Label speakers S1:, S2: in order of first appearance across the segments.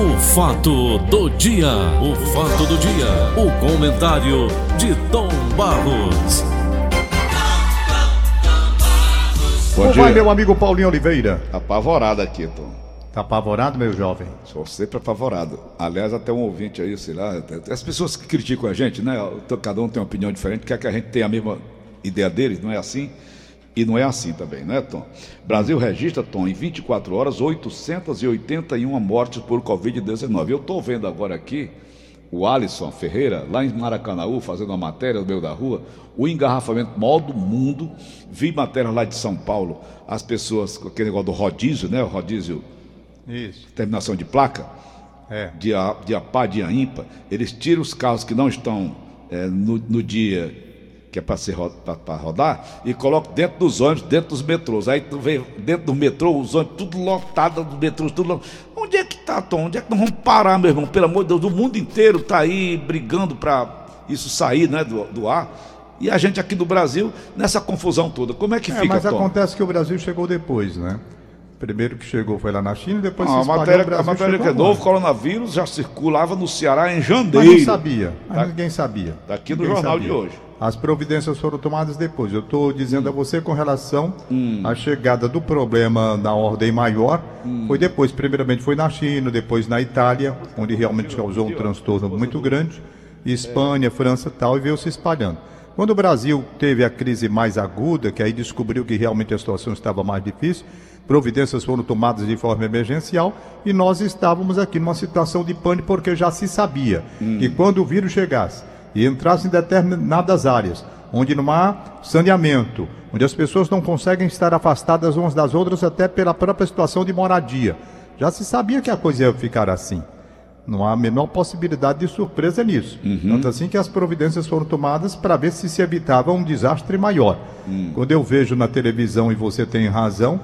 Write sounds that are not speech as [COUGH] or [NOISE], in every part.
S1: O fato do dia, o fato do dia, o comentário de Tom Barros.
S2: Bom
S3: Como
S2: dia.
S3: vai, meu amigo Paulinho Oliveira?
S2: Apavorado aqui, Tom.
S3: Tá apavorado, meu jovem?
S2: Sou sempre apavorado. Aliás, até um ouvinte aí, sei lá. As pessoas que criticam a gente, né? Cada um tem uma opinião diferente, quer que a gente tenha a mesma ideia deles, não é assim? E não é assim também, né, Tom? Brasil registra, Tom, em 24 horas, 881 mortes por Covid-19. Eu estou vendo agora aqui o Alisson Ferreira, lá em Maracanãú, fazendo uma matéria no meio da rua, o engarrafamento maior do mundo. Vi matéria lá de São Paulo, as pessoas com aquele negócio do rodízio, né? O rodízio,
S3: Isso.
S2: terminação de placa
S3: É.
S2: de, a, de APA, de AIMPA, eles tiram os carros que não estão eh, no, no dia que é para rodar e colocam dentro dos ônibus, dentro dos metrôs. Aí tu vê dentro do metrô, os ônibus tudo lotado, dos metrôs tudo lotado. Onde é que tá, Tom? Onde é que nós vamos parar, meu irmão? Pelo amor de Deus, o mundo inteiro tá aí brigando para isso sair né, do, do ar. E a gente aqui no Brasil, nessa confusão toda. Como é que
S3: É,
S2: fica,
S3: mas
S2: Tom?
S3: acontece que o Brasil chegou depois, né? Primeiro que chegou foi lá na China, depois
S2: Ah,
S3: se
S2: a
S3: espalhou,
S2: matéria,
S3: o Brasil
S2: a matéria que é novo coronavírus já circulava no Ceará em janeiro.
S3: Mas não sabia, mas
S2: Tá-
S3: ninguém sabia.
S2: tá aqui no jornal
S3: sabia.
S2: de hoje.
S3: As providências foram tomadas depois. Eu estou dizendo a você com relação
S2: Hum.
S3: à chegada do problema na ordem maior.
S2: Hum.
S3: Foi depois, primeiramente foi na China, depois na Itália, onde realmente causou um transtorno muito grande. Espanha, França e tal, e veio se espalhando. Quando o Brasil teve a crise mais aguda, que aí descobriu que realmente a situação estava mais difícil, providências foram tomadas de forma emergencial e nós estávamos aqui numa situação de pânico porque já se sabia que quando o vírus chegasse e entrasse em determinadas áreas, onde não há saneamento, onde as pessoas não conseguem estar afastadas umas das outras até pela própria situação de moradia, já se sabia que a coisa ia ficar assim. Não há a menor possibilidade de surpresa nisso. Tanto assim que as providências foram tomadas para ver se se evitava um desastre maior. Quando eu vejo na televisão, e você tem razão,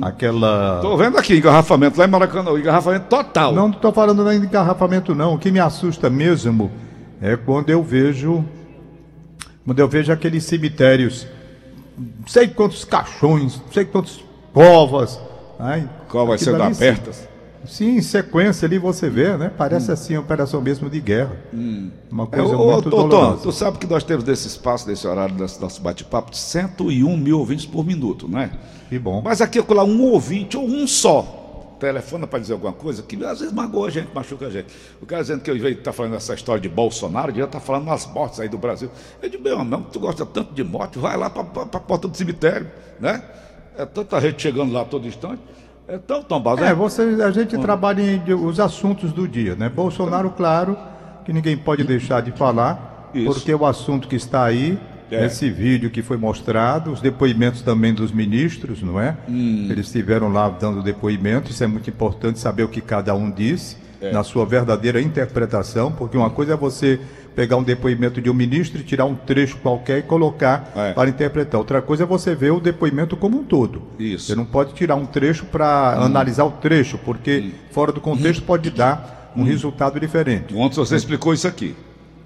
S3: aquela.
S2: Tô vendo aqui, engarrafamento lá em Maracanã, engarrafamento total.
S3: Não estou falando nem de engarrafamento, não. O que me assusta mesmo é quando eu vejo. Quando eu vejo aqueles cemitérios, não sei quantos caixões, não sei quantas covas. Ai,
S2: Qual vai
S3: aquilo
S2: sendo abertas?
S3: Sim, em sequência ali você vê, né? Parece assim, uma operação mesmo de guerra. Uma
S2: É,
S3: coisa
S2: ô,
S3: muito
S2: ô, Tom, tu sabe que nós temos desse espaço, desse horário, desse nosso bate-papo, 101 mil ouvintes por minuto, né?
S3: Que bom.
S2: Mas aqui, lá, um ouvinte ou um só telefona para dizer alguma coisa que às vezes magoa a gente, machuca a gente. O cara dizendo que eu veio estar falando essa história de Bolsonaro, devia estar falando nas mortes aí do Brasil. Eu digo, meu irmão, tu gosta tanto de morte, vai lá para a porta do cemitério, né? É tanta gente chegando lá todo instante. É tão tombado.
S3: É, você, a gente trabalha em os assuntos do dia, né? Bolsonaro, claro, que ninguém pode deixar de falar,
S2: Isso.
S3: porque o assunto que está aí,
S2: É.
S3: esse vídeo que foi mostrado, os depoimentos também dos ministros, não é?
S2: Hum.
S3: Eles estiveram lá dando depoimento, isso é muito importante saber o que cada um disse,
S2: É.
S3: na sua verdadeira interpretação, porque uma coisa é você pegar um depoimento de um ministro e tirar um trecho qualquer e colocar
S2: É.
S3: para interpretar. Outra coisa é você ver o depoimento como um todo.
S2: Isso.
S3: Você não pode tirar um trecho para
S2: Hum.
S3: analisar o trecho, porque fora do contexto pode dar
S2: Hum.
S3: um resultado diferente.
S2: Ontem você explicou isso aqui.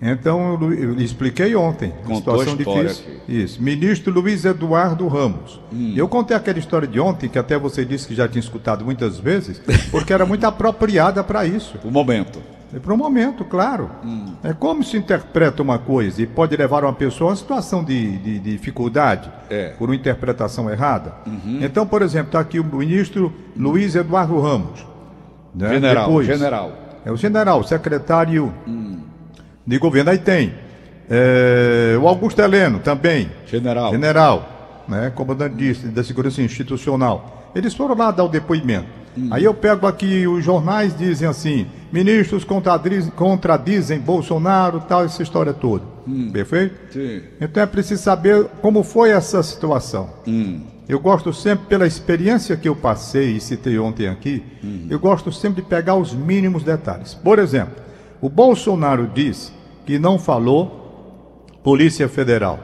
S3: Então, eu, expliquei ontem.
S2: Contou a
S3: situação
S2: história
S3: difícil. Isso. Ministro Luiz Eduardo Ramos.
S2: Hum.
S3: Eu contei aquela história de ontem, que até você disse que já tinha escutado muitas vezes, [LAUGHS] porque era muito apropriada para isso.
S2: O momento.
S3: É para o momento, claro.
S2: Hum.
S3: É como se interpreta uma coisa e pode levar uma pessoa a uma situação de, de- de dificuldade
S2: É.
S3: por uma interpretação errada. Então, por exemplo, está aqui o ministro Luiz Eduardo Ramos. né?
S2: General,
S3: Depois,
S2: general.
S3: É o general, secretário de governo. Aí tem é, o Augusto Heleno também.
S2: General.
S3: General, né, comandante de- da segurança institucional. Eles foram lá dar o depoimento. Aí eu pego aqui, os jornais dizem assim: ministros contradizem, contradizem Bolsonaro, tal, essa história toda. Perfeito?
S2: Sim.
S3: Então é preciso saber como foi essa situação. Eu gosto sempre, pela experiência que eu passei e citei ontem aqui, eu gosto sempre de pegar os mínimos detalhes. Por exemplo, o Bolsonaro disse que não falou Polícia Federal,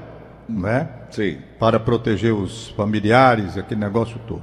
S3: né?
S2: Sim.
S3: Para proteger os familiares, aquele negócio todo.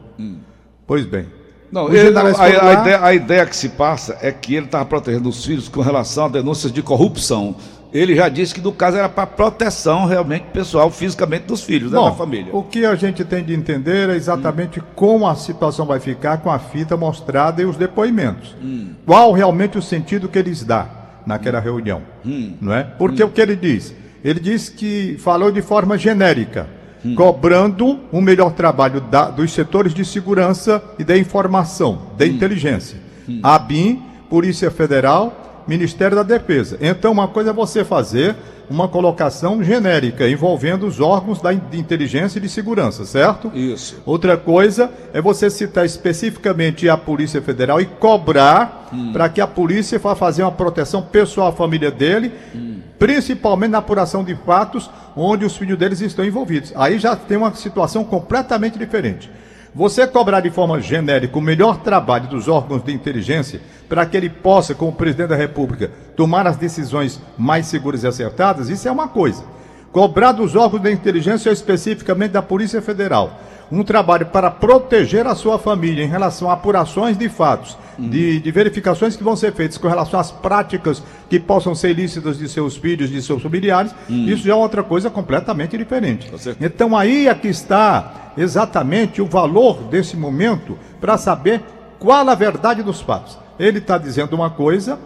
S3: Pois bem.
S2: Não, ele- a, a ideia, a ideia que se passa é que ele estava protegendo os filhos com relação a denúncias de corrupção ele já disse que no caso era para proteção realmente pessoal, fisicamente dos filhos,
S3: Bom,
S2: né, da família.
S3: O que a gente tem de entender é exatamente hum. como a situação vai ficar com a fita mostrada e os depoimentos. Hum. Qual realmente o sentido que eles dão naquela hum. reunião, hum. não é? Porque hum. o que ele diz? Ele diz que falou de forma genérica, hum. cobrando um melhor trabalho da, dos setores de segurança e da informação, da inteligência. A BIM, Polícia Federal Ministério da Defesa. Então, uma coisa é você fazer uma colocação genérica envolvendo os órgãos da, inteligência e de segurança, certo?
S2: Isso.
S3: Outra coisa é você citar especificamente a Polícia Federal e cobrar hum. para que a polícia vá fazer uma proteção pessoal à família dele, hum. principalmente na apuração de fatos onde os filhos deles estão envolvidos. Aí já tem uma situação completamente diferente. Você cobrar de forma genérica o melhor trabalho dos órgãos de inteligência para que ele possa, como presidente da República, tomar as decisões mais seguras e acertadas, isso é uma coisa. Cobrar dos órgãos de inteligência, especificamente da Polícia Federal, um trabalho para proteger a sua família em relação a apurações de fatos, uhum. de, de, verificações que vão ser feitas com relação às práticas que possam ser ilícitas de seus filhos, de seus familiares, uhum. isso já é outra coisa completamente diferente. Então aí é que está exatamente o valor desse momento para saber qual a verdade dos fatos. Ele está dizendo uma coisa,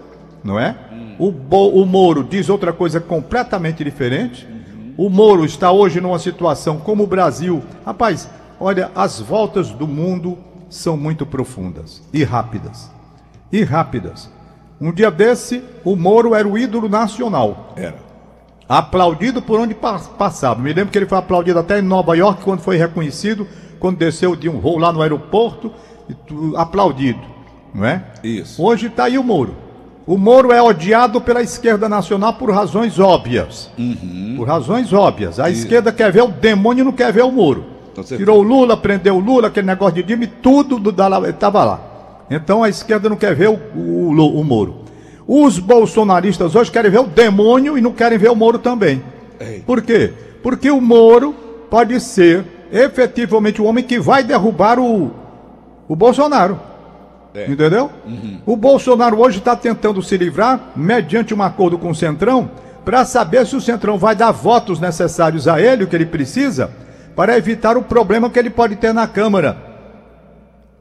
S3: não é? Uhum. O, Bo, o Moro diz outra coisa completamente diferente. O Moro está hoje numa situação como o Brasil. Rapaz, Olha, as voltas do mundo são muito profundas e rápidas. E rápidas. Um dia desse, o Moro era o ídolo nacional.
S2: Era.
S3: Aplaudido por onde passava. Me lembro que ele foi aplaudido até em Nova York quando foi reconhecido, quando desceu de um voo lá no aeroporto, aplaudido, não é?
S2: Isso.
S3: Hoje está aí o Moro. O Moro é odiado pela esquerda nacional por razões óbvias. Uhum. Por razões óbvias. A Isso. esquerda quer ver o demônio e não quer ver o Moro. Tirou o Lula, prendeu o Lula, aquele negócio de Dime, tudo estava lá. Então a esquerda não quer ver o, o, o, Moro. Os bolsonaristas hoje querem ver o demônio e não querem ver o Moro também. Ei. Por quê? Porque o Moro pode ser efetivamente o homem que vai derrubar o, o Bolsonaro. É. Entendeu? Uhum. O Bolsonaro hoje está tentando se livrar, mediante um acordo com o Centrão, para saber se o Centrão vai dar votos necessários a ele, o que ele precisa, para evitar o problema que ele pode ter na Câmara.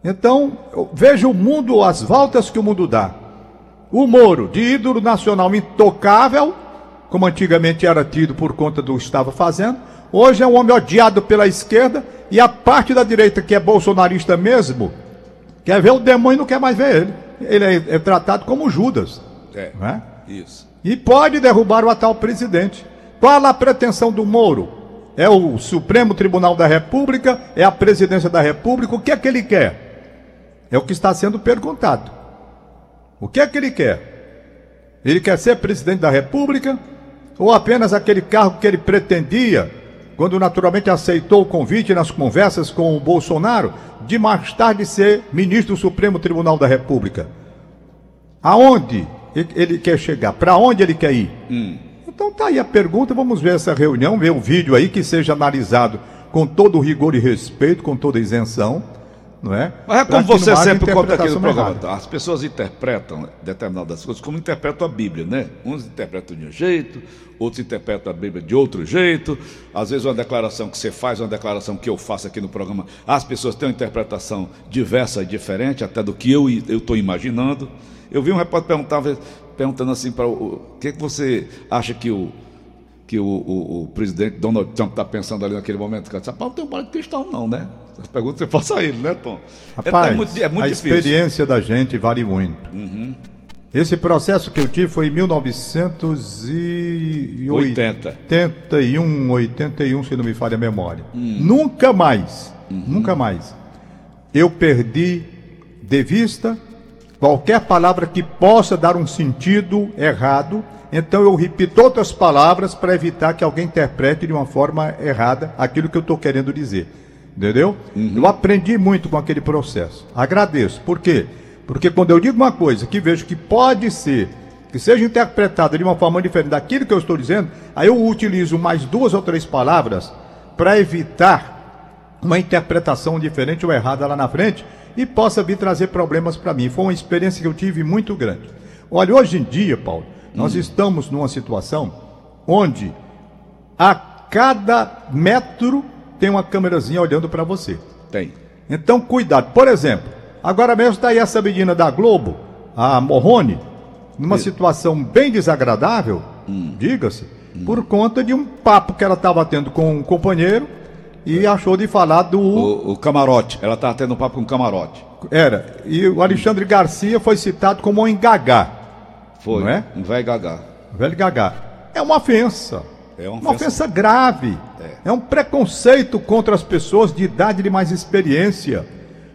S3: Então, veja o mundo, as voltas que o mundo dá. O Moro, de ídolo nacional intocável, como antigamente era tido por conta do que estava fazendo, hoje é um homem odiado pela esquerda e a parte da direita, que é bolsonarista mesmo, quer ver o demônio e não quer mais ver ele. Ele é, é tratado como Judas.
S2: É, é? Isso.
S3: E pode derrubar o atual presidente. Qual a pretensão do Moro? É o Supremo Tribunal da República, é a presidência da República, o que é que ele quer? É o que está sendo perguntado. O que é que ele quer? Ele quer ser presidente da República ou apenas aquele cargo que ele pretendia, quando naturalmente aceitou o convite nas conversas com o Bolsonaro, de mais tarde ser ministro do Supremo Tribunal da República? Aonde ele quer chegar? Para onde ele quer ir? Hum. Então tá aí a pergunta, vamos ver essa reunião, ver um vídeo aí que seja analisado com todo o rigor e respeito, com toda a isenção, não é?
S2: Mas é como você sempre conta aqui no programa, tá? as pessoas interpretam determinadas coisas como interpretam a Bíblia, né? Uns interpretam de um jeito, outros interpretam a Bíblia de outro jeito. Às vezes uma declaração que você faz, uma declaração que eu faço aqui no programa, as pessoas têm uma interpretação diversa e diferente até do que eu estou imaginando. Eu vi um repórter perguntar perguntando assim para o. Que, é que você acha que o, que o, o, o presidente Donald Trump está pensando ali naquele momento? Cara, São Paulo tem um bola de cristal, não, né? Essa pergunta você faça a ele, né, Tom?
S3: Rapaz, é, é muito, é muito a difícil. experiência da gente vale muito. Uhum. Esse processo que eu tive foi em 1980. 81, 81, se não me falha a memória. Hum. Nunca mais, uhum. nunca mais, eu perdi de vista qualquer palavra que possa dar um sentido errado, então eu repito outras palavras para evitar que alguém interprete de uma forma errada aquilo que eu estou querendo dizer. Entendeu? Uhum. Eu aprendi muito com aquele processo. Agradeço. Por quê? Porque quando eu digo uma coisa que vejo que pode ser, que seja interpretada de uma forma diferente daquilo que eu estou dizendo, aí eu utilizo mais duas ou três palavras para evitar uma interpretação diferente ou errada lá na frente e possa vir trazer problemas para mim. Foi uma experiência que eu tive muito grande. Olha, hoje em dia, Paulo, Nós estamos numa situação onde a cada metro tem uma câmerazinha olhando para você.
S2: Tem.
S3: Então, cuidado. Por exemplo, agora mesmo está aí essa menina da Globo, a Morrone, numa situação bem desagradável, diga-se, por conta de um papo que ela estava tendo com um companheiro e achou de falar do.
S2: O, o camarote. Ela estava tendo um papo com o camarote.
S3: Era. E o Alexandre Garcia foi citado como um engagá.
S2: Foi.
S3: Não é?
S2: Um velho gagá.
S3: Velho gagá. É uma ofensa.
S2: É uma
S3: Uma
S2: ofensa.
S3: ofensa grave. É. um preconceito contra as pessoas de idade de mais experiência.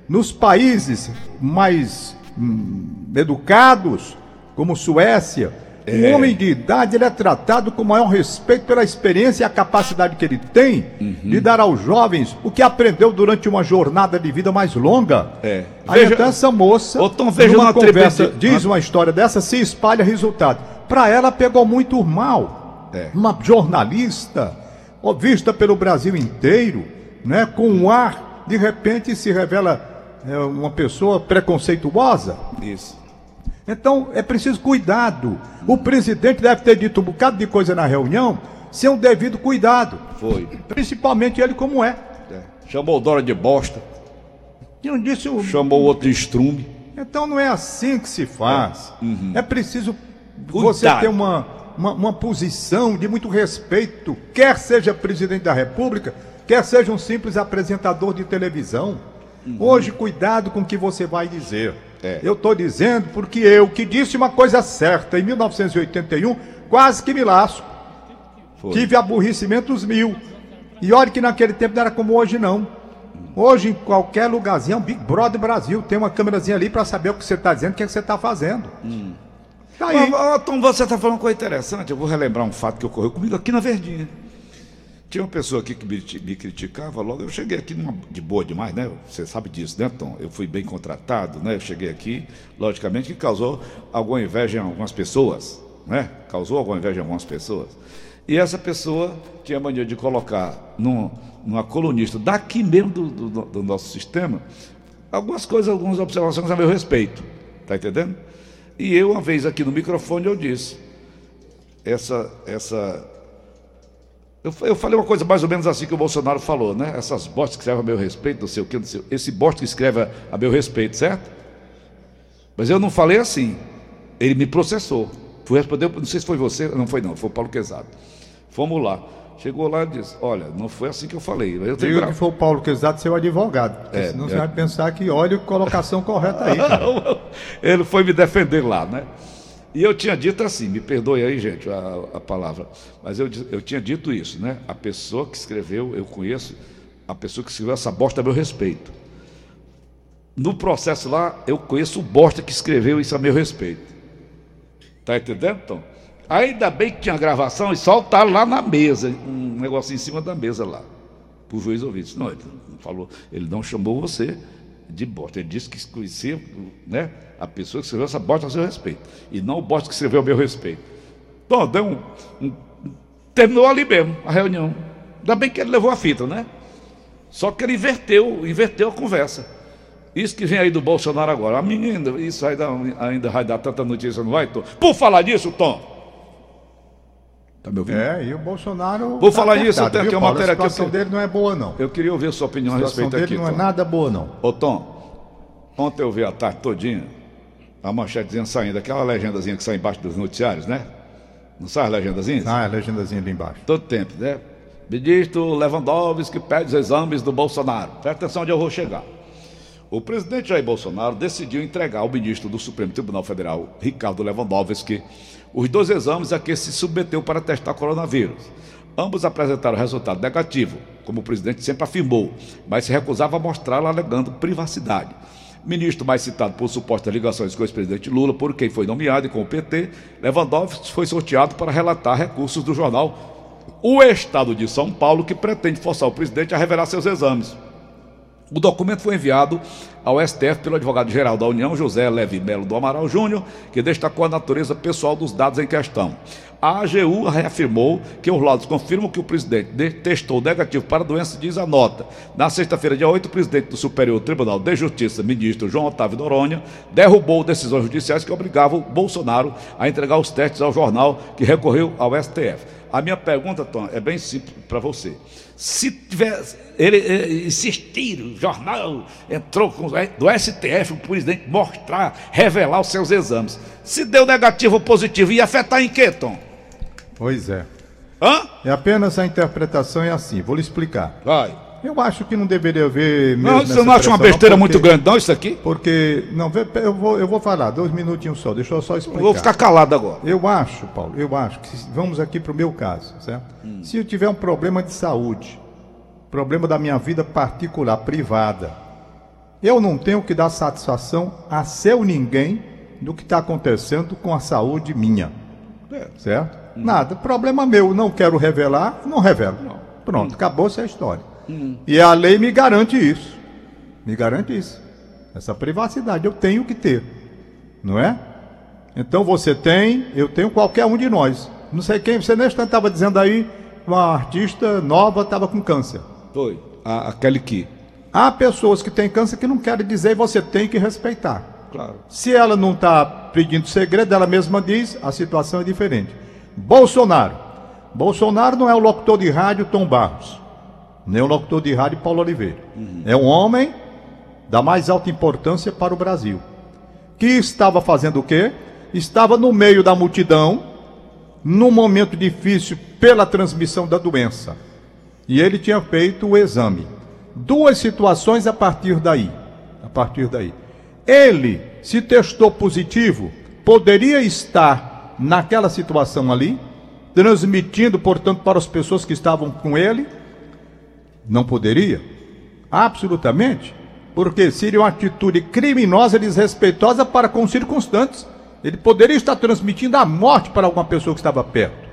S3: Nos países mais hum, educados, como Suécia,
S2: É.
S3: um homem de idade ele é tratado com maior respeito pela experiência e a capacidade que ele tem
S2: Uhum.
S3: de dar aos jovens o que aprendeu durante uma jornada de vida mais longa.
S2: É.
S3: Aí
S2: Veja-
S3: então essa moça,
S2: Ô, Tom, veja
S3: numa
S2: uma
S3: conversa,
S2: tribuna-
S3: diz uma história dessa, se espalha resultado. Para ela pegou muito mal.
S2: É.
S3: Uma jornalista, vista pelo Brasil inteiro, né, com um ar, de repente se revela é, uma pessoa preconceituosa.
S2: Isso.
S3: Então é preciso cuidado. O presidente deve ter dito um bocado de coisa na reunião sem o devido cuidado.
S2: Foi.
S3: Principalmente ele como é.
S2: É. Chamou o Dora de bosta.
S3: E não disse o
S2: Chamou o outro de estrume.
S3: Então não é assim que se faz. É preciso
S2: Cuidado.
S3: você ter uma, uma, uma posição de muito respeito, quer seja presidente da República, quer seja um simples apresentador de televisão. Hoje, cuidado com o que você vai dizer.
S2: É.
S3: Eu estou dizendo porque eu, que disse uma coisa certa em 1981, quase que me lasco.
S2: Foi.
S3: Tive aborrecimentos mil. E olha que naquele tempo não era como hoje, não. Hoje, em qualquer lugarzinho, é um Big Brother Brasil. Tem uma câmerazinha ali para saber o que você está dizendo, o que, é que você está fazendo. Tá aí.
S2: Ó, Tom, você está falando uma coisa interessante. Eu vou relembrar um fato que ocorreu comigo aqui na Verdinha. Tinha uma pessoa aqui que me, me criticava logo. Eu cheguei aqui numa- de boa demais, né? Você sabe disso, né, Tom? Eu fui bem contratado, né? Eu cheguei aqui, logicamente, que causou alguma inveja em algumas pessoas, né? Causou alguma inveja em algumas pessoas. E essa pessoa tinha a mania de colocar num, numa colunista daqui mesmo do, do- do nosso sistema algumas coisas, algumas observações a meu respeito. Tá entendendo? E eu, uma vez aqui no microfone, eu disse: essa, essa eu, eu falei uma coisa mais ou menos assim que o Bolsonaro falou, né? Essas bostas que escrevem a meu respeito, não sei o que, não sei o Esse bosta que escreve a, meu respeito, certo? Mas eu não falei assim. Ele me processou. Fui responder, não sei se foi você, não foi não, foi o Paulo Quezado. Fomos lá. Chegou lá e disse, olha, não foi assim que eu falei. Eu tenho gra-
S3: que foi o Paulo Quezado, seu advogado.
S2: É,
S3: senão
S2: é.
S3: você vai pensar que olha a colocação correta aí. [LAUGHS]
S2: Ele foi me defender lá, né? E eu tinha dito assim, me perdoe aí, gente, a, a palavra, mas eu, eu tinha dito isso, né? A pessoa que escreveu, eu conheço, a pessoa que escreveu essa bosta a meu respeito. No processo lá, eu conheço o bosta que escreveu isso a meu respeito. Tá entendendo, Tom? Ainda bem que tinha gravação e soltaram lá na mesa, um negocinho em cima da mesa lá. Pro juiz ouvir. Não, ele não falou, ele não chamou você de bosta. Ele disse que conhecia né, a pessoa que escreveu essa bosta a seu respeito. E não o bosta que escreveu a meu respeito. Então, deu um, um- terminou ali mesmo a reunião. Ainda bem que ele levou a fita, né? Só que ele inverteu, inverteu a conversa. Isso que vem aí do Bolsonaro agora. A menina, isso dá- ainda vai dar tanta notícia, não vai, Tom? Por falar nisso, Tom. Tá me ouvindo?
S3: É, e o Bolsonaro.
S2: Vou
S3: tá
S2: falar eu tenho
S3: viu,
S2: aqui uma matéria
S3: A
S2: aqui, eu
S3: situação dele não é boa, não.
S2: Eu queria ouvir a sua opinião
S3: A
S2: a
S3: situação
S2: respeito
S3: dele
S2: aqui.
S3: não é
S2: Tom.
S3: nada boa, não.
S2: Ô Tom, ontem eu vi a tarde todinha a manchete dizendo saindo, aquela legendazinha que sai embaixo dos noticiários, né? Não sai as legendazinhas?
S3: Ah, a legendazinha ali embaixo.
S2: Todo tempo, né? Ministro Lewandowski pede os exames do Bolsonaro. Presta atenção onde eu vou chegar. O presidente Jair Bolsonaro decidiu entregar ao ministro do Supremo Tribunal Federal, Ricardo Lewandowski, os dois exames a que se submeteu para testar coronavírus. Ambos apresentaram resultado negativo, como o presidente sempre afirmou, mas se recusava a mostrá-lo alegando privacidade. Ministro mais citado por supostas ligações com o ex-presidente Lula, por quem foi nomeado e com o PT, Lewandowski foi sorteado para relatar recursos do jornal O Estado de São Paulo, que pretende forçar o presidente a revelar seus exames. O documento foi enviado ao STF pelo advogado-geral da União, José Leve Melo do Amaral Júnior, que destacou a natureza pessoal dos dados em questão. A AGU reafirmou que os laudos confirmam que o presidente testou negativo para a doença, diz a nota. Na sexta-feira, dia 8, o presidente do Superior Tribunal de Justiça, ministro João Otávio Noronha, derrubou decisões judiciais que obrigavam Bolsonaro a entregar os testes ao jornal que recorreu ao STF. A minha pergunta, Tom, é bem simples para você. Se tivesse ele, ele insistir, o jornal entrou com, do STF, o presidente mostrar, revelar os seus exames. Se deu negativo ou positivo, ia afetar em quê, Tom?
S3: Pois é.
S2: Hã?
S3: É apenas a interpretação é assim. Vou lhe explicar.
S2: Vai.
S3: Eu acho que não deveria haver.
S2: Não, você não acha uma besteira
S3: não, porque-
S2: muito grande, não, isso aqui?
S3: Porque. Não, eu vou, eu vou falar, dois minutinhos só, deixa eu só explicar.
S2: Eu vou ficar calado agora.
S3: Eu acho, Paulo, eu acho que vamos aqui para o meu caso, certo? Se eu tiver um problema de saúde, problema da minha vida particular, privada, eu não tenho que dar satisfação a seu ninguém do que está acontecendo com a saúde minha,
S2: É.
S3: certo? Nada, problema meu, não quero revelar, não revelo. Pronto, acabou-se a história. E a lei me garante isso, me garante isso, essa privacidade eu tenho que ter, não é? Então você tem, eu tenho qualquer um de nós. Não sei quem, você neste estava dizendo aí, uma artista nova estava com câncer.
S2: Foi. A, aquele que.
S3: Há pessoas que têm câncer que não querem dizer e você tem que respeitar.
S2: Claro.
S3: Se ela não está pedindo segredo, ela mesma diz, a situação é diferente. Bolsonaro. Bolsonaro não é o locutor de rádio Tom Barros, nem o locutor de rádio Paulo Oliveira. É um homem da mais alta importância para o Brasil. Que estava fazendo o quê? Estava no meio da multidão, num momento difícil pela transmissão da doença. E ele tinha feito o exame. Duas situações a partir daí. A partir daí. Ele se testou positivo, poderia estar naquela situação ali, transmitindo, portanto, para as pessoas que estavam com ele? Não poderia? Absolutamente. Porque seria uma atitude criminosa e desrespeitosa para com circunstantes. Ele poderia estar transmitindo a morte para alguma pessoa que estava perto.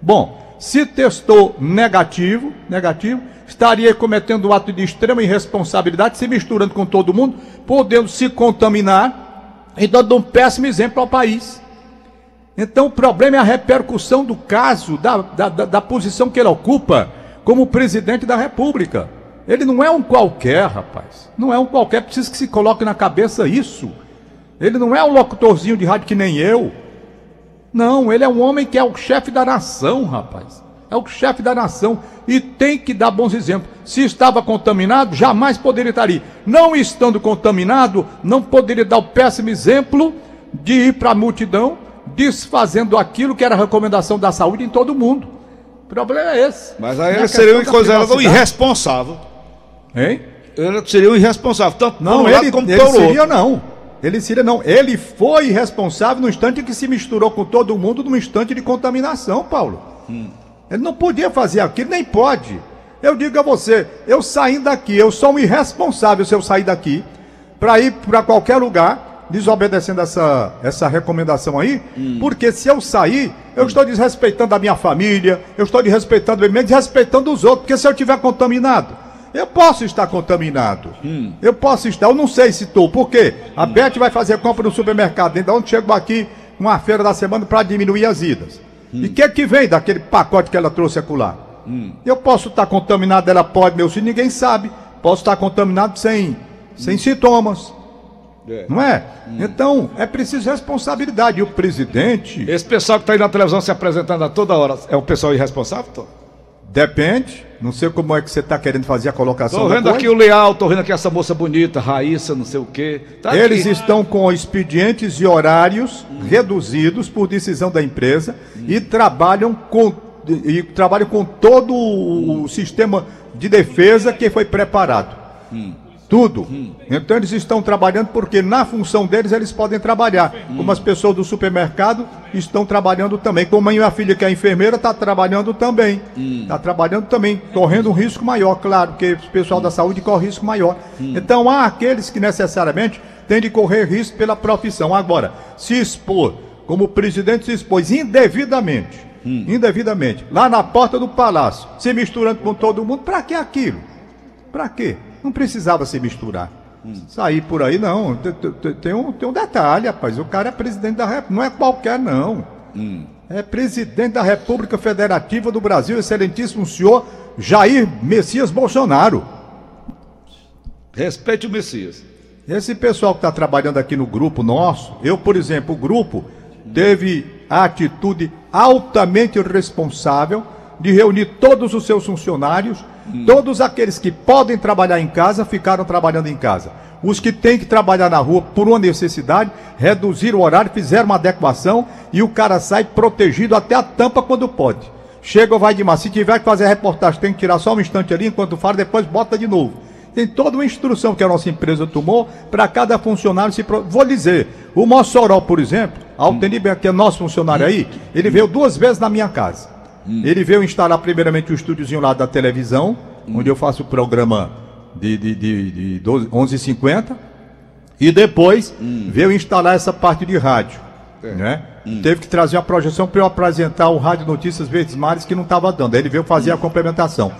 S3: Bom, se testou negativo, negativo, estaria cometendo um ato de extrema irresponsabilidade, se misturando com todo mundo, podendo se contaminar e dando um péssimo exemplo ao país. Então o problema é a repercussão do caso, da, da, da, da posição que ele ocupa como presidente da República. Ele não é um qualquer, rapaz. Não é um qualquer, precisa que se coloque na cabeça isso. Ele não é um locutorzinho de rádio que nem eu. Não, ele é um homem que é o chefe da nação, rapaz. É o chefe da nação e tem que dar bons exemplos. Se estava contaminado, jamais poderia estar ali. Não estando contaminado, não poderia dar o péssimo exemplo de ir para a multidão desfazendo aquilo que era a recomendação da saúde em todo mundo. O problema é esse.
S2: Mas aí
S3: Na
S2: ele seria um considerado um irresponsável.
S3: Hein?
S2: Ele seria um irresponsável, tanto
S3: Não,
S2: por um lado
S3: ele,
S2: como
S3: ele
S2: outro.
S3: seria não. Ele seria não. Ele foi responsável no instante que se misturou com todo mundo num instante de contaminação, Paulo. Ele não podia fazer aquilo, nem pode. Eu digo a você, eu saindo daqui, eu sou um irresponsável se eu sair daqui para ir para qualquer lugar, desobedecendo essa, essa recomendação aí, porque se eu sair, eu estou desrespeitando a minha família, eu estou desrespeitando o meio desrespeitando os outros, porque se eu estiver contaminado, eu posso estar contaminado. Eu posso estar, eu não sei se estou. Por quê? A Beth vai fazer compra no supermercado, então onde chegou aqui uma feira da semana para diminuir as idas. E o que, que vem daquele pacote que ela trouxe acolá? Eu posso estar contaminado, ela pode, meu filho, ninguém sabe. Posso estar contaminado sem, sem sintomas,
S2: É.
S3: não é? Então, é preciso responsabilidade. E o presidente,
S2: Esse pessoal que está aí na televisão se apresentando a toda hora é um pessoal irresponsável, Tom?
S3: Depende, não sei como é que você está querendo fazer a colocação da
S2: vendo aqui o Leal, tô vendo aqui essa moça bonita, Raíssa, não sei o quê. Tá
S3: Eles
S2: aqui.
S3: estão com expedientes e horários reduzidos por decisão da empresa e trabalham com e trabalham com todo o, o sistema de defesa que foi preparado. Tudo. Então eles estão trabalhando porque na função deles eles podem trabalhar. Como as pessoas do supermercado estão trabalhando também. Como a minha filha que é enfermeira está trabalhando também. Está trabalhando também, correndo um risco maior, claro, porque o pessoal da saúde corre risco maior. Então há aqueles que necessariamente têm de correr risco pela profissão. Agora, se expor, como o presidente se expôs indevidamente, indevidamente, lá na porta do palácio, se misturando com todo mundo, para que aquilo? Para quê? Não precisava se misturar. Sair por aí, não. Tem, um, tem um detalhe, rapaz. O cara é presidente da República. Não é qualquer, não. É presidente da República Federativa do Brasil, excelentíssimo senhor Jair Messias Bolsonaro.
S2: Respeite o Messias.
S3: Esse pessoal que está trabalhando aqui no grupo nosso, eu, por exemplo, o grupo teve a atitude altamente responsável de reunir todos os seus funcionários, todos aqueles que podem trabalhar em casa ficaram trabalhando em casa. Os que têm que trabalhar na rua por uma necessidade, reduziram o horário, fizeram uma adequação e o cara sai protegido até a tampa quando pode. Chega ou vai demais. Se tiver que fazer a reportagem, tem que tirar só um instante ali enquanto fala, depois bota de novo. Tem toda uma instrução que a nossa empresa tomou para cada funcionário se. Pro... Vou dizer, o Mossoró, por exemplo, Altenib, que é nosso funcionário aí, ele veio duas vezes na minha casa. Ele veio instalar primeiramente o estúdiozinho lá da televisão, onde eu faço o programa de, de, de, de 12, 11h50, e depois veio instalar essa parte de rádio. Né? Teve que trazer uma projeção para eu apresentar o Rádio Notícias Verdes Mares que não estava dando. Aí ele veio fazer a complementação.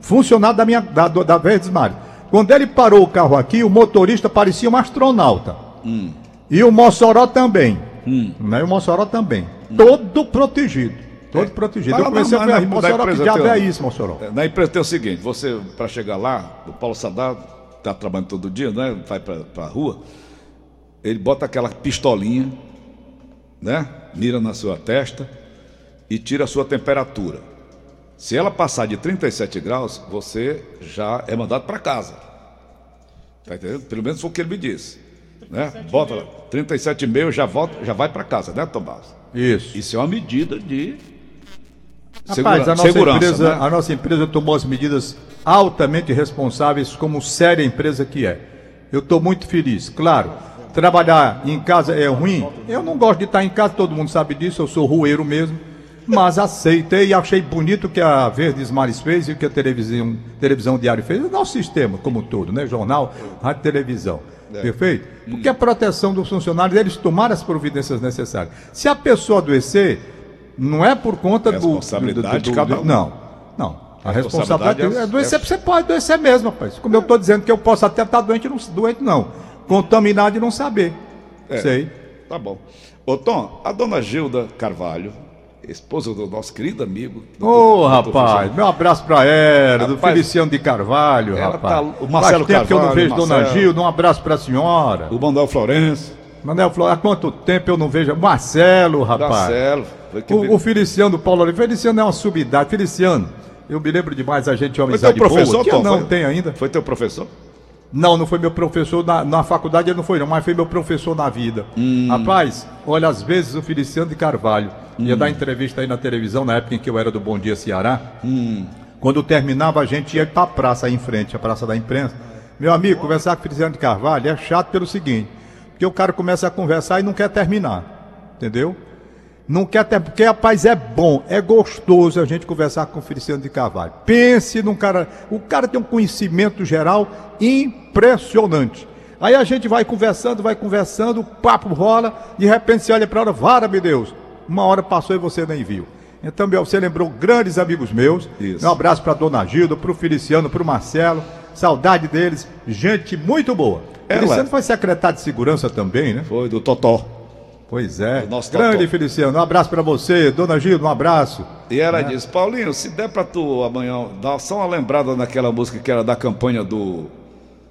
S3: Funcionário da minha da, da Verdes Mares. Quando ele parou o carro aqui, o motorista parecia um astronauta. E o Mossoró também. Né? E o Mossoró também. Todo protegido. Todo protegido.
S2: Mas
S3: Eu comecei
S2: na-
S3: a
S2: na
S3: Mossoró, que
S2: empresa
S3: diabo é isso, Mossoró?
S2: É, Na empresa tem o seguinte, você, para chegar lá, o Paulo Sadar está trabalhando todo dia, né? Vai para a rua, ele bota aquela pistolinha, né? Mira na sua testa e tira a sua temperatura. Se ela passar de 37 graus, você já é mandado para casa. Tá entendendo? Pelo menos foi o que ele me disse. Né? Bota lá, 37,5 já volta, já vai para casa, né, Tomás?
S3: Isso.
S2: Isso é uma medida de
S3: Rapaz, a nossa, empresa,
S2: né?
S3: a nossa empresa tomou as medidas altamente responsáveis, como séria empresa que é. Eu estou muito feliz. Claro, trabalhar em casa é ruim. Eu não gosto de estar em casa, todo mundo sabe disso, eu sou rueiro mesmo. Mas aceitei e achei bonito o que a Verdes Mares fez e o que a televisão, televisão Diário fez. O nosso sistema, como todo, né? Jornal, rádio e televisão.
S2: É.
S3: Perfeito? Porque a proteção dos funcionários, eles tomaram as providências necessárias. Se a pessoa adoecer, não é por conta do.
S2: Responsabilidade de cada um.
S3: Não, não. A
S2: Responsabilidade
S3: responsabilidade é
S2: é-
S3: adoecer,
S2: é-
S3: você pode adoecer mesmo, rapaz. Como eu estou dizendo que eu posso até estar doente, não, doente não. Contaminado e não saber.
S2: É.
S3: Sei.
S2: Tá bom. Ô Tom, a dona Gilda Carvalho, esposa do nosso querido amigo.
S3: Ô,
S2: doutor
S3: rapaz, meu abraço pra ela, do Feliciano de Carvalho, rapaz.
S2: tá- o Marcelo
S3: Faz tempo que eu não
S2: Carvalho,
S3: vejo Dona
S2: Marcelo.
S3: Gilda, um abraço pra senhora.
S2: O Manuel Florencio,
S3: Manel Flor, há quanto tempo eu não vejo? Marcelo, rapaz.
S2: Marcelo.
S3: O, o Feliciano Paulo Oliveira, Feliciano é uma subidade. Feliciano, eu me lembro demais, a gente tinha uma
S2: Foi teu
S3: amizade
S2: professor,
S3: boa, que
S2: Tom?
S3: não
S2: Foi-
S3: tem ainda.
S2: Foi teu professor?
S3: Não, não foi meu professor na, na faculdade, ele não foi não, mas foi meu professor na vida.
S2: Hum.
S3: Rapaz, olha, às vezes o Feliciano de Carvalho ia dar entrevista aí na televisão, na época em que eu era do Bom Dia Ceará.
S2: Hum.
S3: Quando terminava, a gente ia pra praça aí em frente, a Praça da Imprensa. Meu amigo, conversar com o Feliciano de Carvalho é chato pelo seguinte, porque o cara começa a conversar e não quer terminar, entendeu? Não quer ter, porque rapaz é bom, é gostoso a gente conversar com o Feliciano de Carvalho. Pense num cara, o cara tem um conhecimento geral impressionante. Aí a gente vai conversando, vai conversando, o papo rola, de repente você olha para hora, vara, meu Deus, uma hora passou e você nem viu. Então, meu, você lembrou grandes amigos meus.
S2: Isso.
S3: Um abraço para Dona Gilda, para o Feliciano, para o Marcelo. Saudade deles, gente muito boa.
S2: Ela-
S3: Feliciano foi secretário de segurança também, né?
S2: Foi do Totó.
S3: Pois é.
S2: Nosso
S3: Grande
S2: Totó.
S3: Feliciano, um abraço para você. Dona Gilda, um abraço.
S2: E ela disse, Paulinho, se der pra tu amanhã dar só uma lembrada naquela música que era da campanha do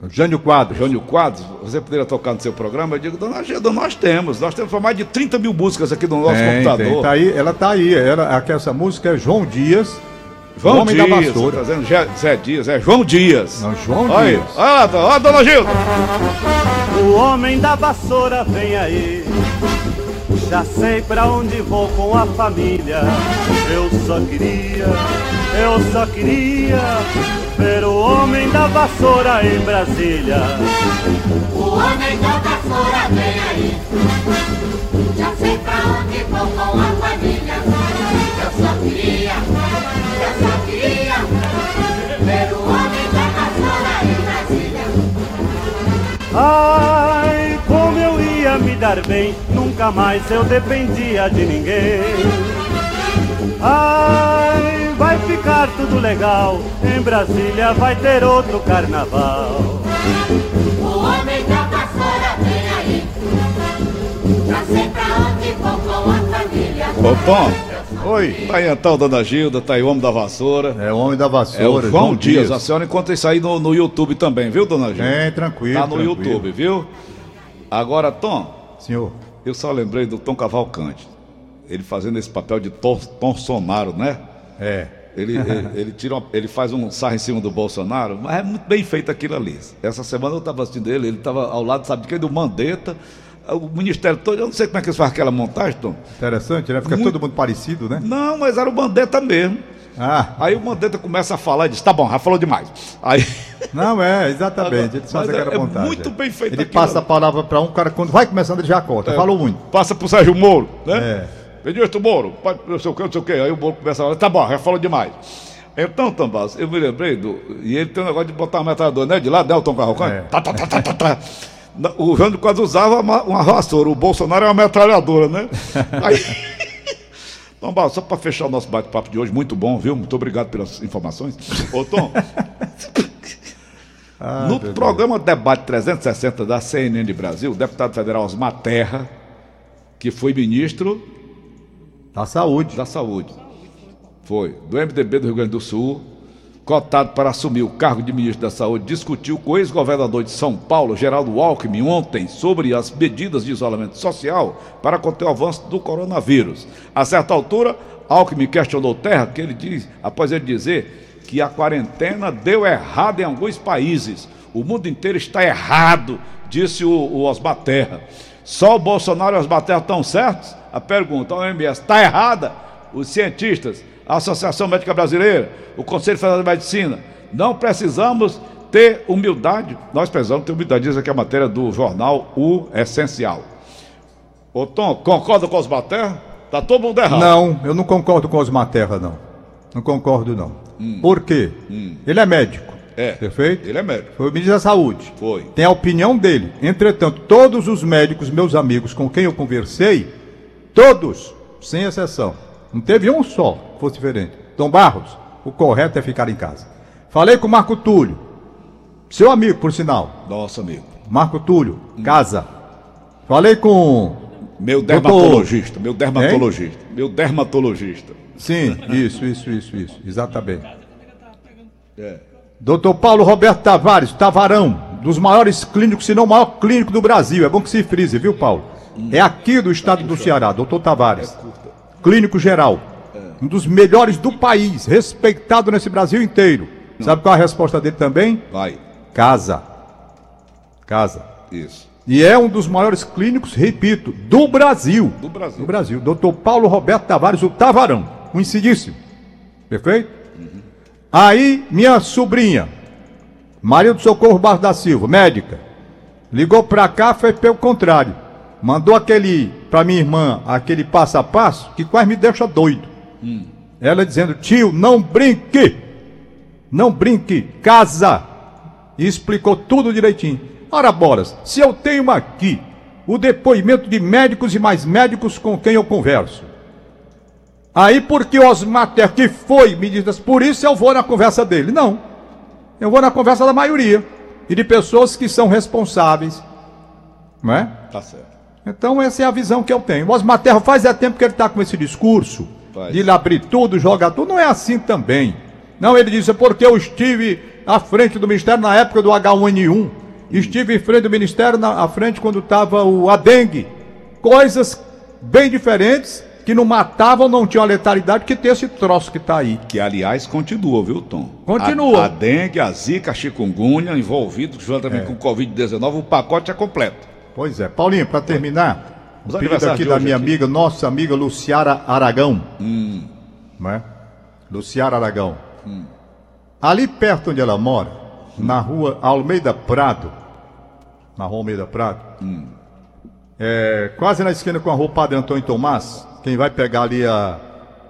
S3: Jânio Quadros.
S2: Jânio Quadros, você poderia tocar no seu programa? Eu digo, dona Gilda, nós temos. Nós temos mais de 30 mil músicas aqui no nosso
S3: Tem,
S2: computador.
S3: tem, tá aí, ela tá aí. Ela, essa música é João Dias,
S2: João
S3: Homem
S2: Dias,
S3: da Vassoura.
S2: tá dizendo Zé, Zé Dias, é João Dias.
S3: Não, João
S2: Olha aí,
S3: Dias.
S2: Olha lá, ó, dona Gilda.
S4: O homem da vassoura vem aí. Já sei pra onde vou com a família. Eu só queria, eu só queria ver o homem da vassoura em Brasília.
S5: O homem da vassoura vem aí. Já sei pra onde vou com a família. Eu só queria,
S4: Ai, como eu ia me dar bem, nunca mais eu dependia de ninguém. Ai, vai ficar tudo legal, em Brasília vai ter outro carnaval.
S5: O homem da vassoura vem aí, já sei pra onde for com a família.
S2: Opa!
S3: Oi.
S2: tá aí então, dona Gilda, tá aí o homem da vassoura.
S3: É o homem da
S2: É
S3: vassoura.
S2: o João Dias. A senhora encontra isso aí no, no YouTube também, viu, dona Gilda?
S3: É, tranquilo.
S2: Tá no
S3: tranquilo.
S2: YouTube, viu? Agora, Tom,
S3: Senhor.
S2: eu só lembrei do Tom Cavalcante. Ele fazendo esse papel de Tom, Tom Sonaro, né?
S3: É.
S2: Ele, ele, [LAUGHS] ele tira uma- ele faz um sarro em cima do Bolsonaro, mas é muito bem feito aquilo ali. Essa semana eu estava assistindo ele, ele estava ao lado, sabe de quem? Do Mandetta, o ministério todo, eu não sei como é que eles fazem aquela montagem, Tom.
S3: Interessante, né? Fica
S2: Muito-
S3: todo mundo parecido, né?
S2: Não, mas era o Mandetta mesmo.
S3: Ah,
S2: Aí o Mandetta começa a falar e diz, tá bom, já falou demais. Aí, [LAUGHS]
S3: não é, exatamente. Fazem
S2: mas é-
S3: aquela
S2: é
S3: montagem.
S2: muito bem feito
S3: Ele
S2: aquilo.
S3: passa a palavra para um cara, quando vai começando, ele já corta. Falou muito.
S2: passa pro Sérgio Moro, né?
S3: É.
S2: Ministro Moro, não sei o que, não sei o que. Aí o Moro começa a falar, tá bom, já falou demais. Então, Tambás, eu me lembrei do. E ele tem um negócio de botar uma metralhadora, né? De lá, né, o Tom Cavalcante?
S3: É.
S2: Tá, tá, tá, tá, tá, tá. [LAUGHS] O Jânio quase usava uma, uma vassoura, o Bolsonaro é uma metralhadora, né? [LAUGHS] Aí. Tom Barros, só para fechar o nosso bate-papo de hoje, muito bom, viu? Muito obrigado pelas informações. Ô, Tom, [LAUGHS]
S3: Ah,
S2: no programa Debate 360 da CNN de Brasil, o deputado federal Osmar Terra, que foi ministro
S3: Deus. Da saúde.
S2: da Saúde, foi, do MDB do Rio Grande do Sul, cotado para assumir o cargo de ministro da Saúde, discutiu com o ex-governador de São Paulo, Geraldo Alckmin, ontem, sobre as medidas de isolamento social para conter o avanço do coronavírus. A certa altura, Alckmin questionou Terra, que ele diz, após ele dizer que a quarentena deu errado em alguns países. O mundo inteiro está errado, disse o, o Osmar Terra. Só o Bolsonaro e o Osmar Terra estão certos? A pergunta, a OMS está errada? Os cientistas, a Associação Médica Brasileira, o Conselho Federal de Medicina, não precisamos ter humildade. Nós precisamos ter humildade, diz aqui a matéria do jornal O Essencial. Ô Tom, concorda com os Osmar Terra? Está todo mundo errado.
S3: Não, eu não concordo com Osmar Terra, não. Não concordo, não. Por quê? Ele é médico.
S2: É.
S3: Perfeito?
S2: Ele é médico.
S3: Foi o ministro da Saúde.
S2: Foi.
S3: Tem a opinião dele. Entretanto, todos os médicos, meus amigos com quem eu conversei, todos, sem exceção, não teve um só que fosse diferente. Tom Barros, o correto é ficar em casa. Falei com o Marco Túlio, seu amigo, por sinal.
S2: Nosso amigo.
S3: Marco Túlio, casa. Falei com.
S2: Meu
S3: Doutor-
S2: dermatologista, meu dermatologista, meu dermatologista.
S3: Sim, isso, isso, isso, isso. Exatamente.
S2: É.
S3: Doutor Paulo Roberto Tavares, Tavarão, dos maiores clínicos, se não o maior clínico do Brasil. É bom que se frise, viu, Paulo? É aqui do estado do Ceará, doutor Tavares. Clínico geral. Um dos melhores do país, respeitado nesse Brasil inteiro. Sabe qual é a resposta dele também?
S2: Vai,
S3: Casa. Casa.
S2: isso.
S3: E é um dos maiores clínicos, repito, do Brasil.
S2: Do Brasil.
S3: Do Brasil. Doutor Paulo Roberto Tavares, o Tavarão. Conhecidíssimo. Perfeito? Aí, minha sobrinha, Maria do Socorro Barros da Silva, médica, ligou pra cá, foi pelo contrário. Mandou aquele, pra minha irmã, aquele passo a passo, que quase me deixa doido. Ela dizendo, tio, não brinque. Não brinque, casa. E explicou tudo direitinho. Ora, bolas, se eu tenho aqui o depoimento de médicos e mais médicos com quem eu converso. Aí, porque Osmar que foi, me diz, por isso eu vou na conversa dele. Não. Eu vou na conversa da maioria. E de pessoas que são responsáveis. Não é?
S2: Tá certo.
S3: Então essa é a visão que eu tenho. O Osmar Terra faz é tempo que ele está com esse discurso
S2: Faz.
S3: de ele abrir tudo, jogar tudo. Não é assim também. Não, ele disse, é porque eu estive à frente do Ministério na época do H1N1. Estive em frente do Ministério na à frente quando estava o Adengue. Coisas bem diferentes que não matavam, não tinham a letalidade que tem esse troço que está aí.
S2: Que, aliás, continua, viu, Tom?
S3: Continua.
S2: A, a dengue, a zika, a chikungunya, envolvidos juntamente com o Covid-19, o pacote é completo.
S3: Pois é. Paulinho, para terminar,
S2: Os
S3: um pedido aqui da minha
S2: aqui.
S3: amiga, nossa amiga Luciara Aragão. Não é? Luciara Aragão. Ali perto onde ela mora, na rua Almeida Prado, na rua Almeida Prado, é, quase na esquina com a rua Padre Antônio Tomás, quem vai pegar ali a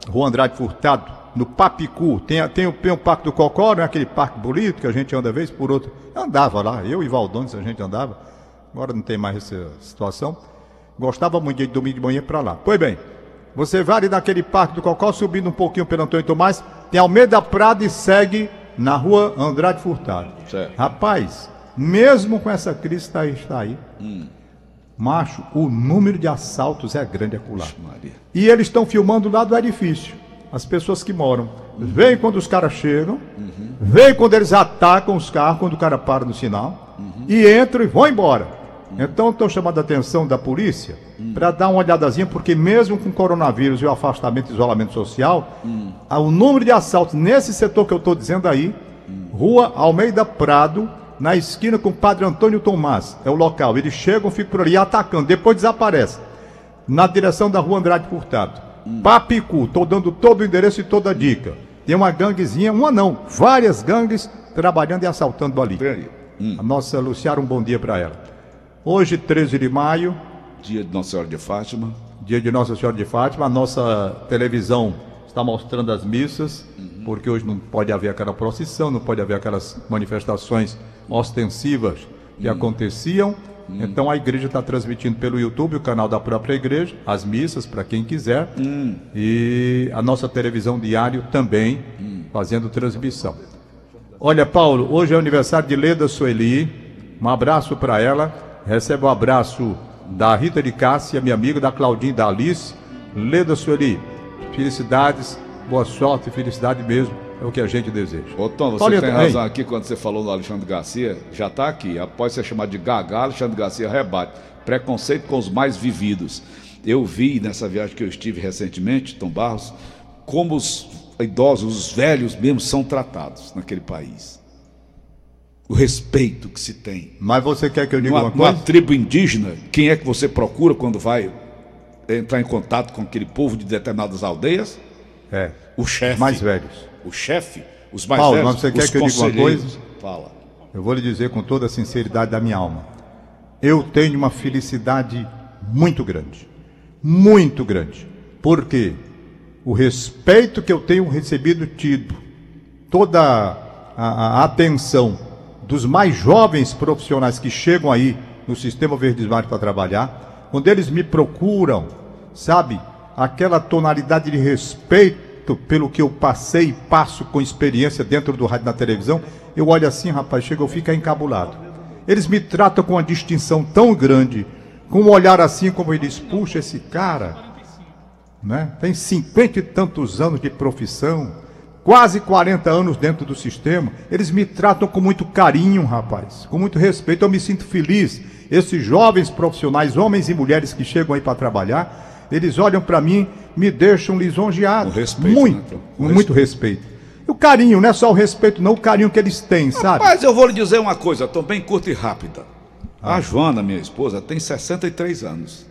S3: rua Andrade Furtado, no Papicu, tem, tem, o, tem o Parque do Cocó, não é aquele parque bonito que a gente anda vez por outra. Eu andava lá, eu e Valdones a gente andava, agora não tem mais essa situação. Gostava muito de domingo de manhã para lá. Pois bem, você vai ali naquele Parque do Cocó, subindo um pouquinho pelo Antônio Tomás, tem Almeida Prado e segue na rua Andrade Furtado.
S2: Certo.
S3: Rapaz, mesmo com essa crise está aí, está aí. Macho, o número de assaltos é grande acolá. E eles estão filmando lá do edifício. As pessoas que moram. Vem quando os caras chegam, vem quando eles atacam os carros, quando o cara para no sinal, e entram e vão embora. Então estou chamando a atenção da polícia para dar uma olhadazinha, porque mesmo com o coronavírus e o afastamento e isolamento social, ah, o número de assaltos nesse setor que eu estou dizendo aí, Rua Almeida Prado, na esquina com o Padre Antônio Tomás, é o local. Eles chegam, ficam por ali atacando, depois desaparecem na direção da rua Andrade Furtado. Papicu, estou dando todo o endereço e toda a dica. Tem uma ganguezinha, uma não, várias gangues trabalhando e assaltando ali.
S2: Aí.
S3: A nossa Luciara, um bom dia para ela. Hoje, 13 de maio,
S2: Dia de Nossa Senhora de Fátima.
S3: dia de Nossa Senhora de Fátima, a nossa televisão está mostrando as missas, porque hoje não pode haver aquela procissão, não pode haver aquelas manifestações ostensivas que aconteciam. Então a igreja está transmitindo pelo YouTube, o canal da própria igreja, as missas para quem quiser. E a nossa televisão diário também fazendo transmissão. Olha, Paulo, hoje é o aniversário de Leda Sueli. Um abraço para ela. Recebe um abraço da Rita de Cássia, minha amiga, da Claudinha da Alice. Leda Sueli, felicidades, boa sorte e felicidade mesmo. É o que a gente deseja.
S2: Ô Tom, você tem razão aqui quando você falou no Alexandre Garcia, já está aqui. Após ser chamado de Gagá, Alexandre Garcia rebate. Preconceito com os mais vividos. Eu vi nessa viagem que eu estive recentemente, Tom Barros, como os idosos, os velhos mesmo, são tratados naquele país. O respeito que se tem.
S3: Mas você quer que eu diga uma
S2: numa
S3: coisa?
S2: tribo indígena, quem é que você procura quando vai entrar em contato com aquele povo de determinadas aldeias?
S3: É.
S2: O chefe.
S3: Mais velhos.
S2: O chefe, os mais
S3: Paulo,
S2: velhos.
S3: mas você quer que eu diga uma coisa?
S2: Fala.
S3: Eu vou lhe dizer com toda a sinceridade da minha alma. Eu tenho uma felicidade muito grande. Muito grande. Por quê? O respeito que eu tenho recebido, tido, toda a- a atenção dos mais jovens profissionais que chegam aí no Sistema Verdes Mares para trabalhar, quando eles me procuram, sabe, aquela tonalidade de respeito pelo que eu passei e passo com experiência dentro do rádio na televisão, eu olho assim, rapaz, chega eu fico encabulado. Eles me tratam com uma distinção tão grande, com um olhar assim como eles, puxa, esse cara, né? Tem cinquenta e tantos anos de profissão, quase 40 anos dentro do sistema. Eles me tratam com muito carinho, rapaz, com muito respeito. Eu me sinto feliz. Esses jovens profissionais, homens e mulheres que chegam aí para trabalhar, eles olham para mim, me deixam lisonjeado.
S2: Com respeito,
S3: muito,
S2: né,
S3: com muito respeito. E o carinho, não é só o respeito, não, o carinho que eles têm, sabe?
S2: Mas eu vou lhe dizer uma coisa, Tom, bem curta e rápida.
S3: Ah.
S2: A Joana, minha esposa, tem 63 anos.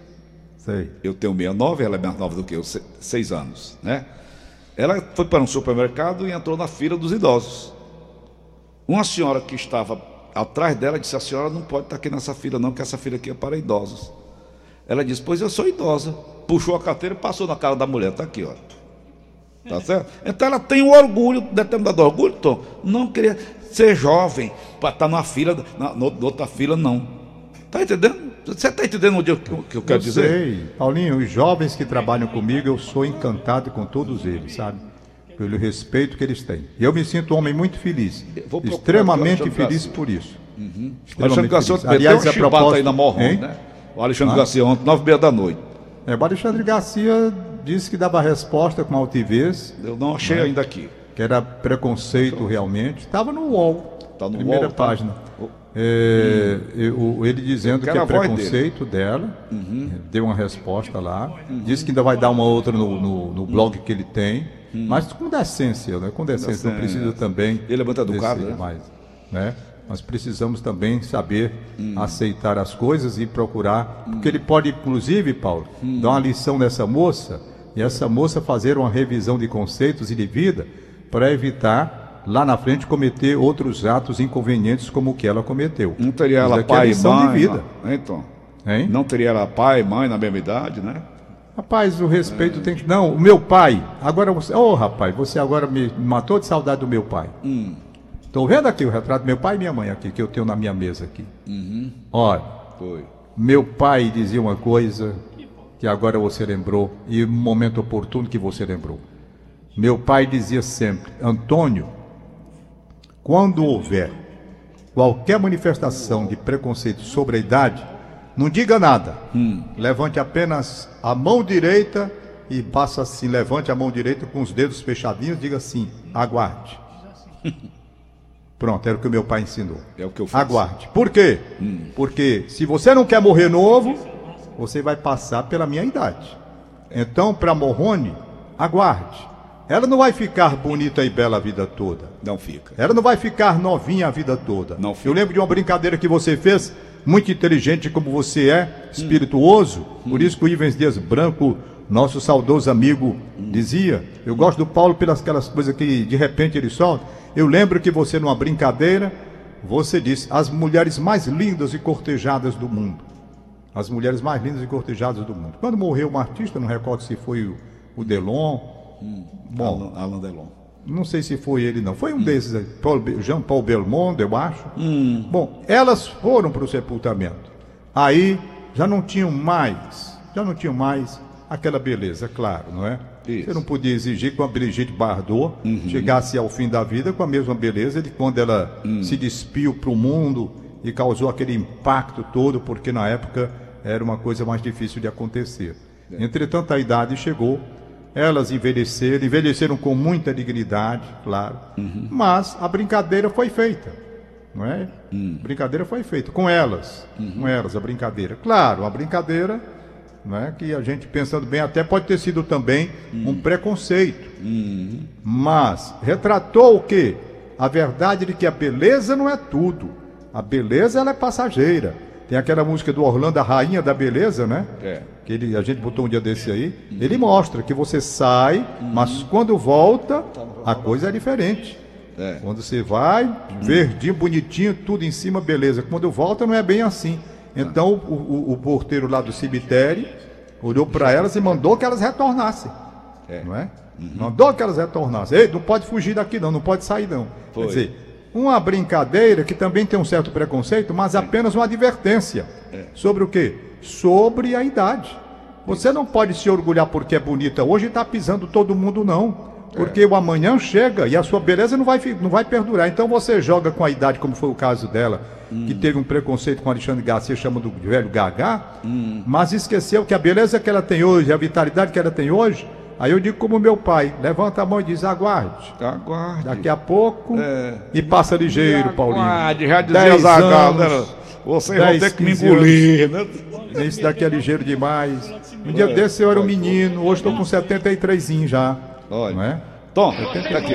S3: Sei.
S2: Eu tenho 69, ela é mais nova do que eu, 6 anos, né? Ela foi para um supermercado e entrou na fila dos idosos. Uma senhora que estava atrás dela disse: A senhora não pode estar aqui nessa fila, não, que essa fila aqui é para idosos. Ela disse: Pois eu sou idosa. Puxou a carteira e passou na cara da mulher. Está aqui, ó. Tá certo? Então ela tem um orgulho, determinado orgulho, Tom. Não queria ser jovem para estar na fila, na, na outra fila, não. Tá entendendo? Você está entendendo onde eu, o que eu quero
S3: eu
S2: dizer?
S3: sei. Paulinho, os jovens que trabalham comigo, eu sou encantado com todos eles, sabe? Pelo respeito que eles têm. E eu me sinto um homem muito feliz. Extremamente feliz
S2: Garcia.
S3: por isso.
S2: O Alexandre Garcia ontem meteu um chibata aí na
S3: hein?
S2: né? O Alexandre
S3: Hã?
S2: Garcia ontem, nove e meia da noite.
S3: É, o Alexandre Garcia disse que dava resposta com altivez,
S2: Eu não achei ainda aqui.
S3: que era preconceito realmente. Estava no UOL,
S2: Tá no
S3: primeira
S2: UOL, tá?
S3: É, eu- o- ele dizendo que é preconceito dela, deu uma resposta lá, disse que ainda vai dar uma outra no, no- no blog que ele tem, mas com decência, né? Com decência, não precisa também.
S2: Ele é muito educado, né?
S3: mais, né? Nós precisamos também saber aceitar as coisas e procurar, porque ele pode, inclusive, Paulo, dar uma lição nessa moça e essa moça fazer uma revisão de conceitos e de vida para evitar lá na frente cometer outros atos inconvenientes como o que ela cometeu.
S2: Não teria ela
S3: é
S2: pai e mãe.
S3: de vida.
S2: Não, então,
S3: Hein?
S2: não teria ela pai e mãe na mesma idade, né?
S3: Rapaz, o respeito tem que. Não, o meu pai. Agora você. Ô, rapaz, você agora me matou de saudade do meu pai. Estou vendo aqui o retrato do meu pai e minha mãe aqui, que eu tenho na minha mesa aqui. Olha,
S2: Foi.
S3: meu pai dizia uma coisa que agora você lembrou, e momento oportuno que você lembrou. Meu pai dizia sempre: Antônio, quando houver qualquer manifestação de preconceito sobre a idade, Não diga nada. Levante apenas a mão direita e passa assim, levante a mão direita com os dedos fechadinhos, diga assim: aguarde. [LAUGHS] Pronto, era o que o meu pai ensinou.
S2: É o que eu faço.
S3: Aguarde. Por quê? Porque se você não quer morrer novo, você vai passar pela minha idade. Então, para Morrone, aguarde. Ela não vai ficar bonita e bela a vida toda.
S2: Não fica.
S3: Ela não vai ficar novinha a vida toda.
S2: Não fica.
S3: Eu lembro de uma brincadeira que você fez, muito inteligente como você é, espirituoso. Por isso que o Ivens Dias Branco, nosso saudoso amigo, dizia. Eu gosto do Paulo pelas aquelas coisas que de repente ele solta. Eu lembro que você, numa brincadeira, você disse: as mulheres mais lindas e cortejadas do mundo. As mulheres mais lindas e cortejadas do mundo. Quando morreu um artista, não recordo se foi o, o Delon. Bom,
S2: Alan, Alan Delon.
S3: não sei se foi ele, não. Foi um desses aí, Paul Be- Jean-Paul Belmondo, eu acho. Bom, elas foram para o sepultamento. Aí já não tinham mais, já não tinham mais aquela beleza, claro, não é?
S2: Isso.
S3: Você não podia exigir que uma Brigitte Bardot chegasse ao fim da vida com a mesma beleza de quando ela se despiu para o mundo e causou aquele impacto todo, porque na época era uma coisa mais difícil de acontecer. Entretanto, a idade chegou, elas envelheceram, envelheceram com muita dignidade, claro, mas a brincadeira foi feita, não é? A brincadeira foi feita com elas, com elas a brincadeira. Claro, a brincadeira, não é? Que a gente pensando bem até pode ter sido também um preconceito, mas retratou o quê? A verdade de que a beleza não é tudo. A beleza ela é passageira. Tem aquela música do Orlando, a rainha da beleza, né?
S2: É.
S3: que ele, a gente botou um dia desse aí, ele mostra que você sai, mas quando volta, a coisa é diferente.
S2: É.
S3: Quando você vai, verdinho, bonitinho, tudo em cima, beleza. Quando volta, não é bem assim. Então, o, o- o porteiro lá do cemitério olhou para elas e mandou que elas retornassem.
S2: É.
S3: Não é? Mandou que elas retornassem. Ei, não pode fugir daqui não, não pode sair não.
S2: Foi.
S3: Quer dizer, uma brincadeira que também tem um certo preconceito, mas apenas uma advertência. Sobre o quê? Sobre a idade. Você não pode se orgulhar porque é bonita hoje e está pisando todo mundo, não. Porque o amanhã chega e a sua beleza não vai, não vai perdurar. Então você joga com a idade, como foi o caso dela, que teve um preconceito com Alexandre Garcia, chama do velho Gagá, mas esqueceu que a beleza que ela tem hoje, a vitalidade que ela tem hoje, aí eu digo como meu pai, levanta a mão e diz, aguarde.
S2: Aguarde.
S3: Daqui a pouco.
S2: É.
S3: E passa ligeiro, Paulinho.
S2: Aguarde, já dizia
S3: Dez
S2: Zagal, né?
S3: anos,
S2: Vocês vão
S3: dez,
S2: ter que me
S3: 15
S2: engolir, né?
S3: Esse daqui é ligeiro demais. Um dia desse eu era um menino, hoje estou com 73 já.
S2: Olha.
S3: Não é?
S2: Tom, tá aqui.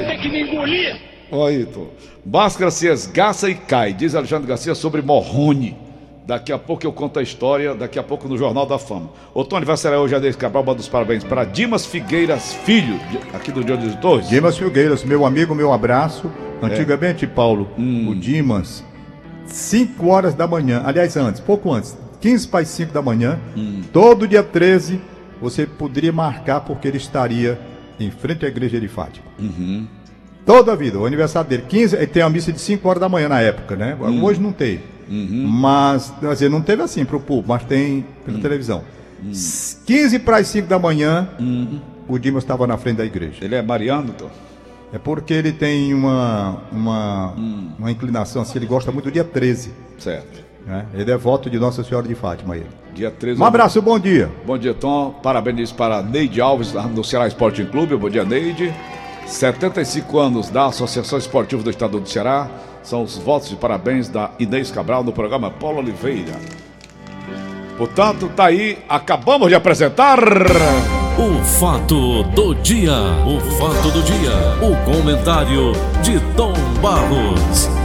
S2: Olha aí, Tom. Máscara se esgaça e cai, diz Alexandre Garcia sobre Morrone. Daqui a pouco eu conto a história, daqui a pouco no Jornal da Fama. O Tom aniversário é hoje, Adeus Cabral, manda os parabéns para Dimas Figueiras Filho, aqui do de Torres.
S3: Dimas Filgueiras, meu amigo, meu abraço. Antigamente, Paulo,
S2: Hum.
S3: o Dimas, 5 horas da manhã, aliás, antes, pouco antes, 15 para as 5 da manhã,
S2: Hum.
S3: todo dia 13, você poderia marcar porque ele estaria em frente à igreja de Fátima.
S2: Uhum.
S3: Toda a vida, o aniversário dele, 15, ele tem a missa de 5 horas da manhã na época, né?
S2: Hum.
S3: Hoje não tem.
S2: Uhum.
S3: Mas, quer dizer, não teve assim pro público, mas tem pela televisão. 15 para as 5 da manhã, o Dimas estava na frente da igreja.
S2: Ele é Mariano, Tom?
S3: É porque ele tem uma, uma,
S2: Hum.
S3: uma inclinação assim, ele gosta muito do dia 13.
S2: Certo.
S3: Né? Ele é voto de Nossa Senhora de Fátima. Ele.
S2: Dia 13.
S3: Um abraço, bom dia.
S2: Bom dia, Tom. Parabéns para Neide Alves, no Ceará Sporting Clube. Bom dia, Neide. 75 anos da Associação Esportiva do Estado do Ceará. São os votos de parabéns da Inês Cabral no programa Paulo Oliveira. Portanto, tá aí. Acabamos de apresentar.
S1: O fato do dia. O fato do dia. O comentário de Tom Barros.